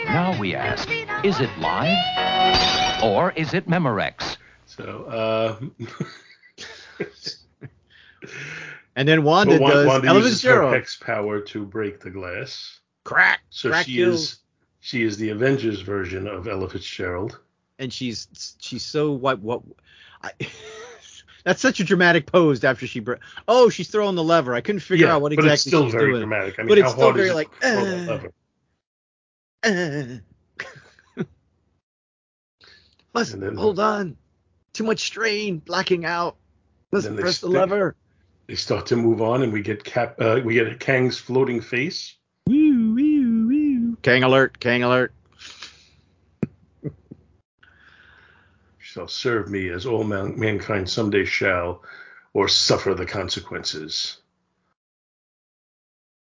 Now we ask, is it live? Or is it Memorex? so uh, And then Wanda but does Wanda Ella uses her hex power to break the glass. Crack. So crack she kills. is she is the Avengers version of Ella Fitzgerald. And she's she's so what what I, That's such a dramatic pose after she br- Oh, she's throwing the lever. I couldn't figure out what exactly she's doing. but it's still very doing. dramatic. I mean, But it's how still hard very like, to throw that uh, lever? Uh. Then- hold on. Too much strain, blacking out. Let's press the stick- lever. They start to move on, and we get Cap. Uh, we get Kang's floating face. Woo, woo, woo. Kang alert, Kang alert. Shall serve me as all man- mankind someday shall, or suffer the consequences.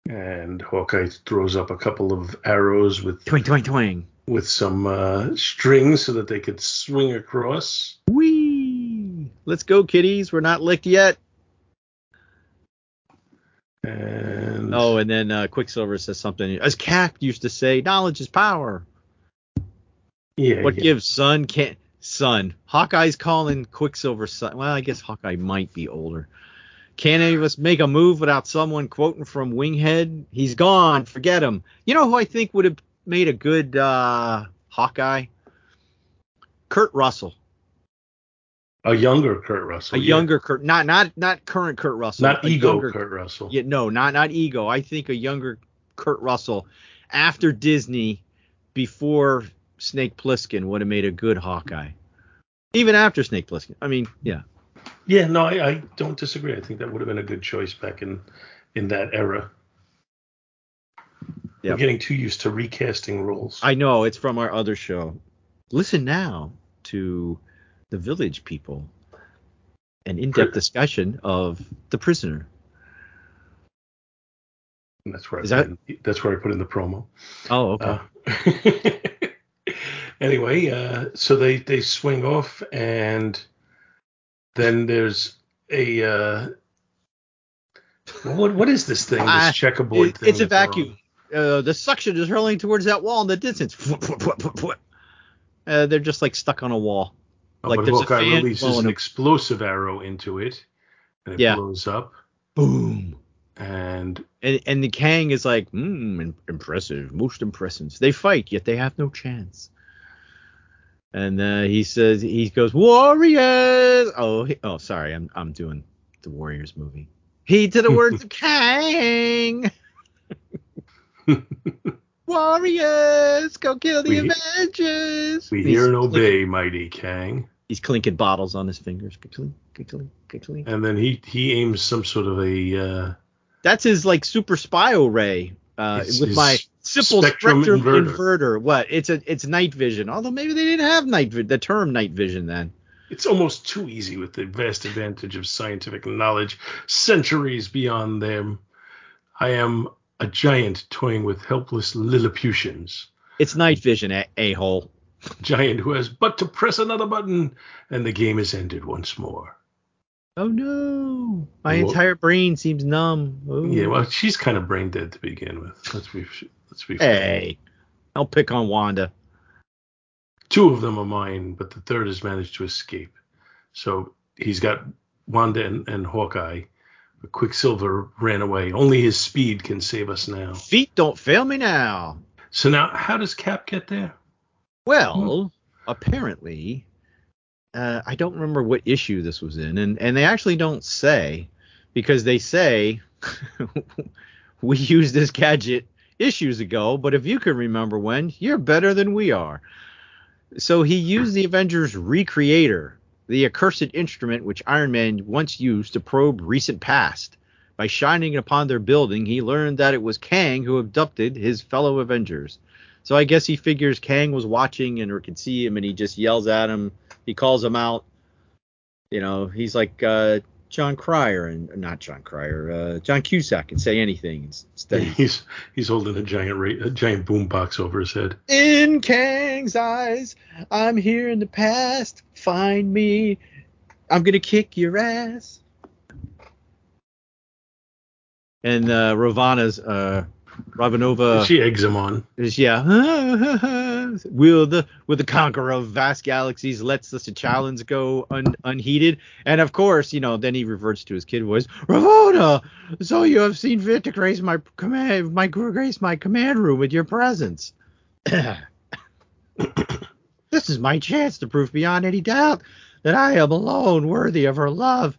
And Hawkeye throws up a couple of arrows with Twing, twing, twing. with some uh, strings so that they could swing across. Whee! Let's go, kiddies. We're not licked yet. And Oh, and then uh, Quicksilver says something. As Cap used to say, knowledge is power. yeah, What yeah. gives son can't son. Hawkeye's calling Quicksilver son. Well, I guess Hawkeye might be older. Can any of us make a move without someone quoting from Winghead? He's gone. Forget him. You know who I think would have made a good uh, Hawkeye? Kurt Russell. A younger Kurt Russell, A yeah. younger Kurt, not not not current Kurt Russell. not ego younger- Kurt Russell. Yeah, no, not not ego. I think a younger Kurt Russell after Disney, before Snake Plissken would have made a good Hawkeye. Even after Snake Plissken. I mean, yeah. Yeah, no, I, I don't disagree. I think that would have been a good choice back in in that era. Yep. We're getting too used to recasting roles. I know it's from our other show. Listen now to the Village People. an in-depth discussion of the prisoner. And that's where I put that- in, that's where I put in the promo. Oh, okay. Uh, anyway, uh, so they they swing off, and then there's a uh, what what is this thing? This checkerboard it- thing. it's a vacuum. uh, the suction is hurling towards that wall in the distance. Uh, they're just like stuck on a wall. Like but there's a fan releases an explosive arrow into it, and it Yeah. blows up. Boom. And And and the Kang is like, hmm, impressive, most impressive. They fight, yet they have no chance. And uh, he says, he goes, Warriors. Oh, he, oh, sorry, I'm I'm doing the Warriors movie. He to the words of Kang. Warriors, go kill the We- Avengers. we He's hear and clinking- obey, mighty Kang. He's clinking bottles on his fingers. And then he he aims some sort of a uh, That's his like super spy ray uh, His- with his my simple spectrum spectrum, inverter. inverter. What? It's a it's night vision. Although maybe they didn't have night vi- the term night vision then. It's almost too easy with the vast advantage of scientific knowledge centuries beyond them. I am a giant toying with helpless Lilliputians. It's night vision, a, hole. Giant who has but to press another button, and the game is ended once more. Oh no, my entire brain seems numb. Ooh. Yeah, well, she's kind of brain dead to begin with. Let's be let's be fair. hey, I'll pick on Wanda. Two of them are mine, but the third has managed to escape. So he's got Wanda and, and Hawkeye. Quicksilver ran away. Only his speed can save us now. Feet don't fail me now. So now, how does Cap get there? Well, apparently, uh, I don't remember what issue this was in, and and they actually don't say because they say we used this gadget issues ago, but if you can remember when, you're better than we are. So he used the Avengers Recreator, the accursed instrument which Iron Man once used to probe recent past. By shining upon their building, he learned that it was Kang who abducted his fellow Avengers. So I guess he figures Kang was watching and or could see him, and he just yells at him. He calls him out. You know, he's like uh, Jon Cryer and not Jon Cryer, uh, John Cusack can say anything instead. He's he's holding a giant ra- a giant boom box over his head. In Kang's eyes, I'm here in the past. Find me. I'm gonna kick your ass. And uh, Ravonna's uh, Ravanova. she eggs him on. is yeah. will the will the conqueror of vast galaxies lets the challenge go un, unheeded? And of course, you know, then he reverts to his kid voice. Ravonna, so you have seen fit to grace my command, my grace my command room with your presence. this is my chance to prove beyond any doubt that I am alone worthy of her love.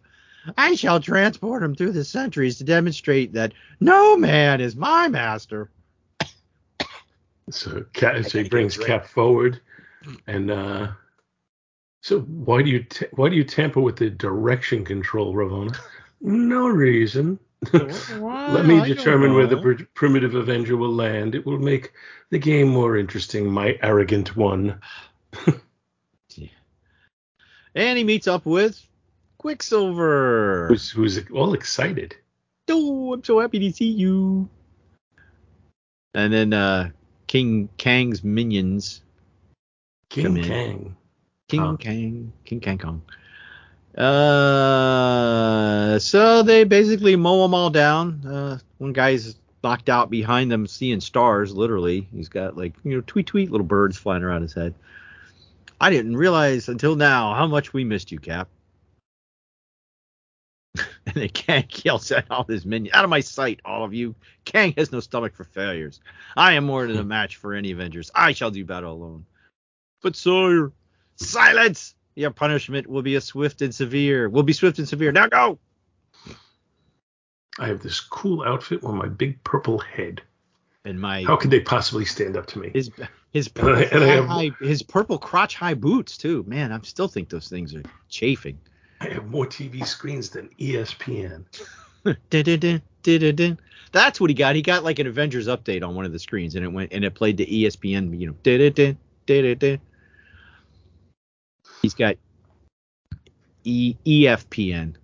I shall transport him through the centuries to demonstrate that no man is my master. So, Cap, so he brings. Cap forward, and uh, so why do you ta- why do you tamper with the direction control, Ravonna? no reason. Let me determine where the pr- primitive Avenger will land. It will make the game more interesting, my arrogant one. And he meets up with Quicksilver. Who's, who's all excited. Oh, I'm so happy to see you. And then uh, King Kang's minions. King in. Kang. King Huh. Kang. King Kang Kong. Uh, so they basically mow them all down. Uh, one guy's knocked out behind them, seeing stars. Literally, he's got like you know tweet tweet little birds flying around his head. I didn't realize until now how much we missed you, Cap. and then Kang yells at all his minions, "Out of my sight, all of you! Kang has no stomach for failures. I am more than a match for any Avengers. I shall do battle alone." But sire, silence! Your punishment will be a swift and severe. Will be swift and severe. Now go. I have this cool outfit on my big purple head. And my How could they possibly stand up to me? his his And I- purple and I have- high- his purple crotch high boots too. Man, I still think those things are chafing. I have more TV screens than ESPN. That's what he got. He got like an Avengers update on one of the screens, and it went and it played the ESPN. You know, he's got E EFPN.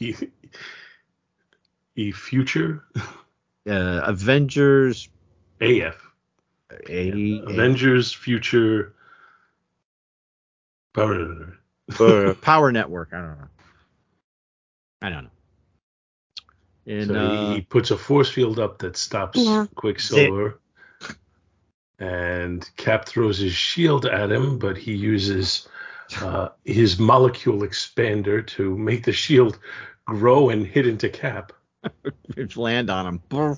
E, e Future Uh, Avengers AF A, Avengers Future. Power- Power Network. I don't know. I don't know. And so uh, he puts a force field up that stops Yeah. Quicksilver. And Cap throws his shield at him, but he uses uh, his molecule expander to make the shield grow and hit into Cap. just land on him. Brr.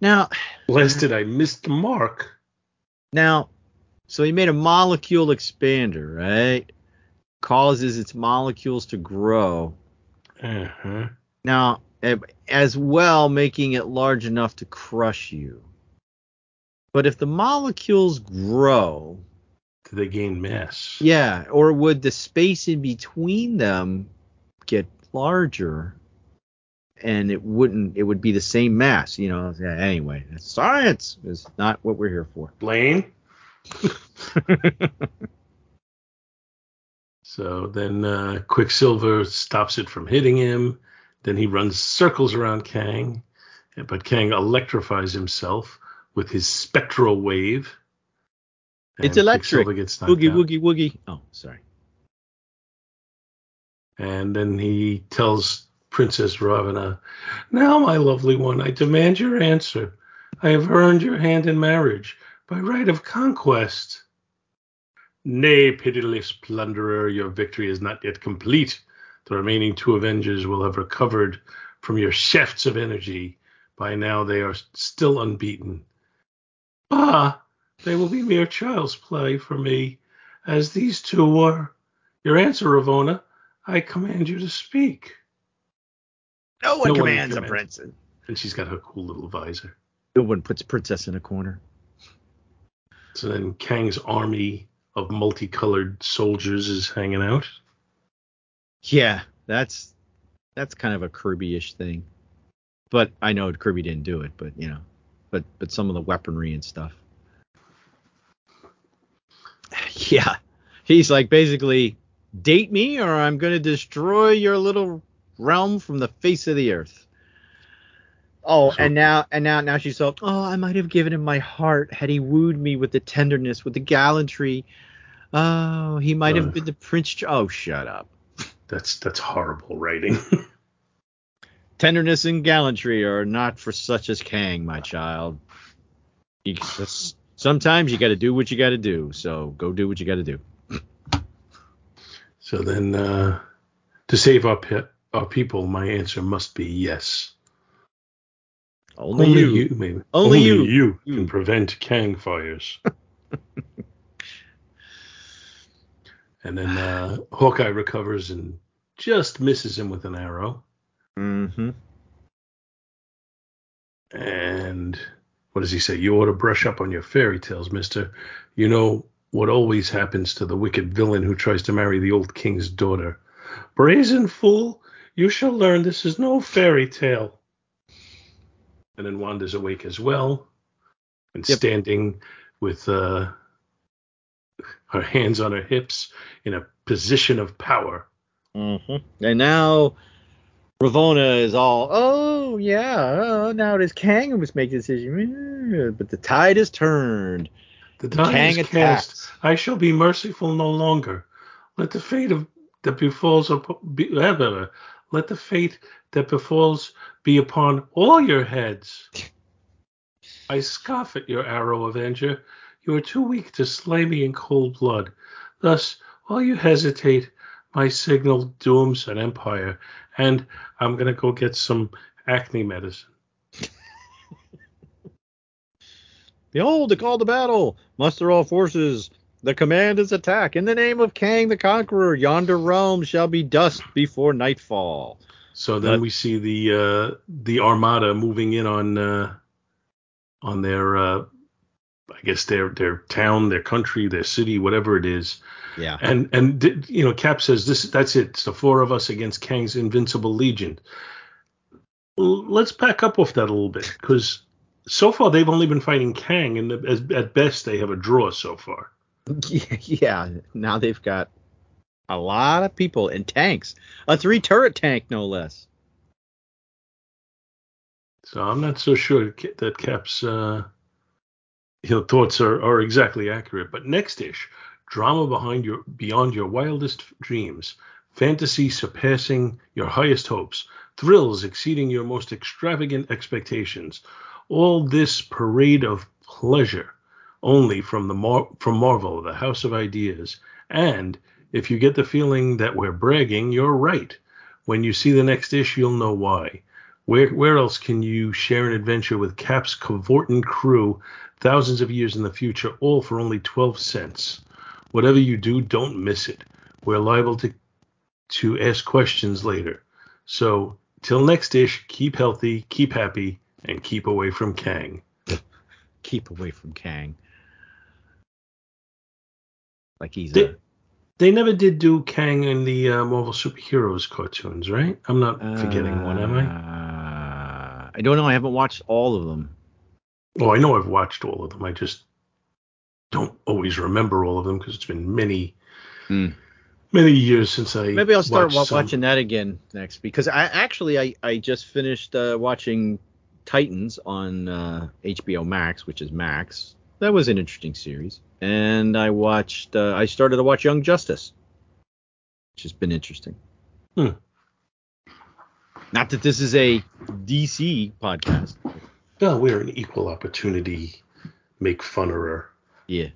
Now, Blasted, I missed the mark. now, so he made a molecule expander, right? Causes its molecules to grow. Uh-huh. Now, eh, as well, making it large enough to crush you. But if the molecules grow, Do they gain mass? yeah, or would the space in between them get larger? And it wouldn't. It would be the same mass, you know. Yeah, anyway, science is not what we're here for. Blaine? So then uh, Quicksilver stops it from hitting him. Then he runs circles around Kang, but Kang electrifies himself with his spectral wave. It's electric. Quicksilver gets knocked Woogie out. woogie woogie. Oh, sorry. And then he tells Princess Ravonna, Now, my lovely one, I demand your answer. I have earned your hand in marriage by right of conquest. Nay, pitiless plunderer, your victory is not yet complete. The remaining two Avengers will have recovered from your shafts of energy. By now, they are still unbeaten. Ah, they will be mere child's play for me, as these two were. Your answer, Ravonna, I command you to speak. No one No one commands a commands. princess. And she's got her cool little visor. No one puts a princess in a corner. So then Kang's army of multicolored soldiers is hanging out. Yeah, that's that's kind of a Kirby-ish thing. But I know Kirby didn't do it, but you know, but but some of the weaponry and stuff. Yeah, he's like basically date me or I'm going to destroy your little realm from the face of the earth. Oh, and now and now now she's so oh I might have given him my heart had he wooed me with the tenderness with the gallantry. Oh, he might Uh. have been the prince. Ch- Oh, shut up. That's that's horrible writing. Tenderness and gallantry are not for such as Kang, my child. You, sometimes you got to do what you got to do. So go do what you got to do. so then, uh, to save our pe- our people, my answer must be yes. Only, you. maybe. Only you. you You. can prevent Kang fires. and then uh, Hawkeye recovers and just misses him with an arrow. Mm-hmm. And what does he say? You ought to brush up on your fairy tales, mister. You know what always happens to the wicked villain who tries to marry the old king's daughter. Brazen fool, you shall learn this is no fairy tale. And then Wanda's awake as well and Yep. standing with uh, her hands on her hips in a position of power. Mm-hmm. And now Ravonna is all, oh yeah, oh, now it is Kang who must make the decision. But the tide has turned. The die Kang is cast. I shall be merciful no longer. Let the fate of that befalls up- be, blah, blah, blah. Let the fate that befalls be upon all your heads. I scoff at your arrow, Avenger. You are too weak to slay me in cold blood. Thus, while you hesitate, my signal dooms an empire, and I'm gonna go get some acne medicine. Behold, the call to battle! Muster all forces! The command is attack! In the name of Kang the Conqueror, yonder realm shall be dust before nightfall. So then But- we see the uh, the armada moving in on uh, on their uh, I guess their their town, their country, their city, whatever it is. Yeah. And and you know Cap says this that's it. It's the four of us against Kang's invincible legion. Let's back up off that a little bit because so far they've only been fighting Kang, and as, at best they have a draw so far. yeah. Now they've got A lot of people in tanks. A three turret tank, no less. So I'm not so sure that Cap's uh, you know, thoughts are, are exactly accurate. But next ish, drama behind your beyond your wildest dreams, fantasy surpassing your highest hopes, thrills exceeding your most extravagant expectations. All this parade of pleasure only from the Mar- from Marvel, the House of Ideas. And if you get the feeling that we're bragging, you're right. When you see the next issue, you'll know why. Where where else can you share an adventure with Cap's cavorting crew thousands of years in the future, all for only 12 cents? Whatever you do, don't miss it. We're liable to to ask questions later. So till next ish, keep healthy, keep happy, and keep away from Kang. Keep away from Kang. Like he's They- a, They never did do Kang in the uh, Marvel superheroes cartoons, right? I'm not forgetting one, am I? I? I don't know. I haven't watched all of them. Oh, I know I've watched all of them. I just don't always remember all of them because it's been many, Hmm. many years since I. Maybe I'll start watched wa- some. watching that again next because I actually I, I just finished uh, watching Titans on uh, HBO Max, which is Max. That was an interesting series, and I watched uh, I started to watch Young Justice, which has been interesting. Hmm. Not that this is a DC podcast. Well, we're an equal opportunity make funnerer. Yeah.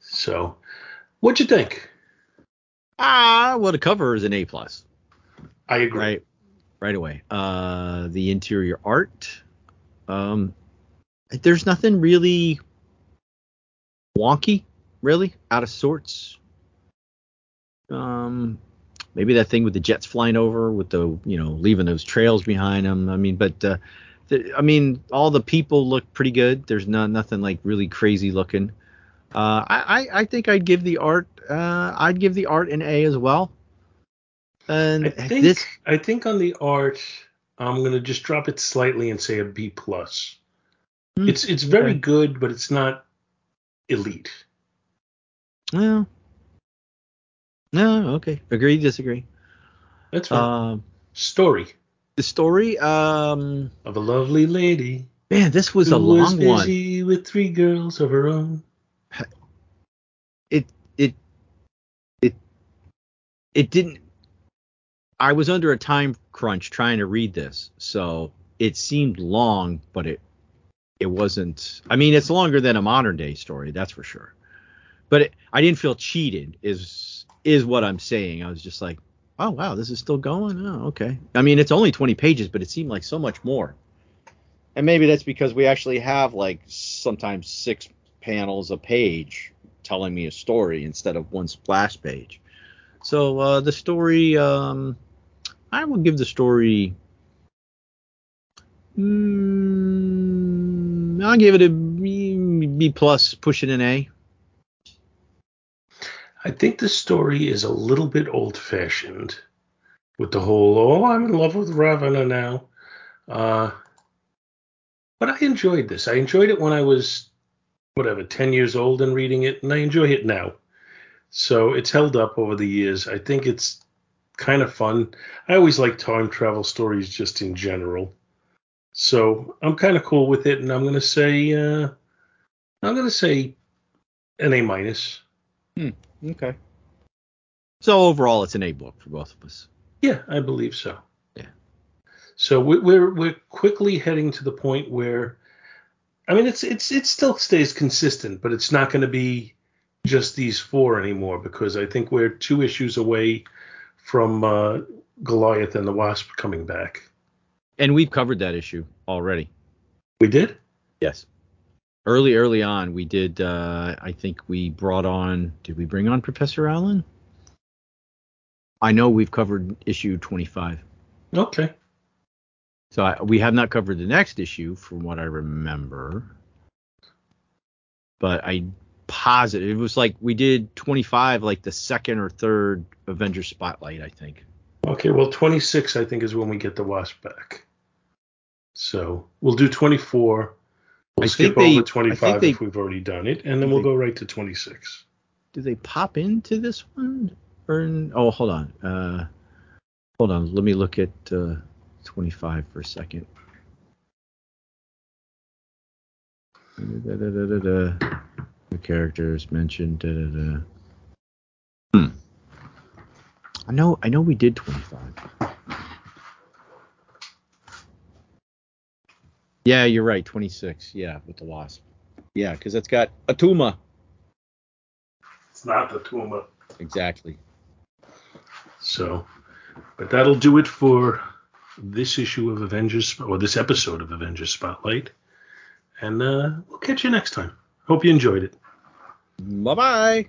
So, what'd you think? Ah, well, the cover is an A plus. I agree. right right away uh the interior art um there's nothing really wonky really out of sorts. Um maybe that thing with the jets flying over with the you know leaving those trails behind them i mean but uh the, i mean all the people look pretty good. There's no, nothing like really crazy looking. Uh I, I i think i'd give the art uh i'd give the art an a as well. And I think this I think on the art, I'm gonna just drop it slightly and say a B plus. Hmm, It's it's very okay. good, but it's not elite. No. No, okay. Agree, disagree. That's fine. Um, Story the story, um, of a lovely lady man, this was a was long one. busy with three girls of her own. It, it, it, it didn't. I was under a time crunch trying to read this, so it seemed long, but it, it wasn't. I mean, it's longer than a modern day story, that's for sure. But it, I didn't feel cheated. Is is what I'm saying. I was just like, oh wow, this is still going. Oh okay. I mean, it's only 20 pages, but it seemed like so much more. And maybe that's because we actually have like sometimes six panels a page telling me a story instead of one splash page. So uh, the story, um, I will give the story. Mm, I'll give it a B, plus, pushing an A. I think the story is a little bit old fashioned with the whole oh I'm in love with Ravonna now. Uh, but I enjoyed this. I enjoyed it when I was whatever ten years old and reading it, and I enjoy it now. So it's held up over the years. I think it's kind of fun. I always like time travel stories just in general. So I'm kind of cool with it, and I'm gonna say uh, I'm gonna say an A minus. Okay. So overall, it's an A book for both of us. Yeah, I believe so. Yeah. So we- we're we're quickly heading to the point where, I mean, it's it's it still stays consistent, but it's not going to be just these four anymore because I think we're two issues away from uh, Goliath and the Wasp coming back. And we've covered that issue already. We did. Yes. Early, early on, we did. Uh, I think we brought on. Did we bring on Professor Allen? I know we've covered issue 25. Okay. So I, we have not covered the next issue, from what I remember. But I positive it was like we did 25, like the second or third Avenger Spotlight, I think. Okay. Well, 26 I think is when we get the Wasp back. So we'll do 24. We'll I skip think they- over I 25 think they- if we've already done it, and then we'll go right to 26. Do they pop into this one? Earn. Oh, hold on. Uh, hold on. Let me look at uh, 25 for a second. Da, da, da, da, da. The characters mentioned. Da, da, da. Hmm. I know. I know we did 25. Yeah, you're right. 26. Yeah, with the Wasp. Yeah, because that's got Attuma. It's not the Tuma. Exactly. So, but that'll do it for this issue of Avengers, or this episode of Avengers Spotlight. And uh, we'll catch you next time. Hope you enjoyed it. Bye bye.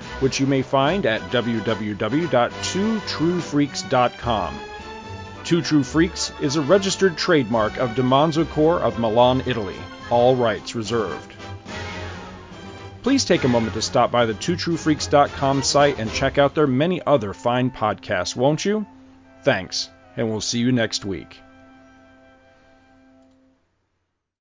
which you may find at www.twotruefreaks.com. Two True Freaks is a registered trademark of DiManzo Corps of Milan, Italy. All rights reserved. Please take a moment to stop by the twotruefreaks.com site and check out their many other fine podcasts, won't you? Thanks, and we'll see you next week.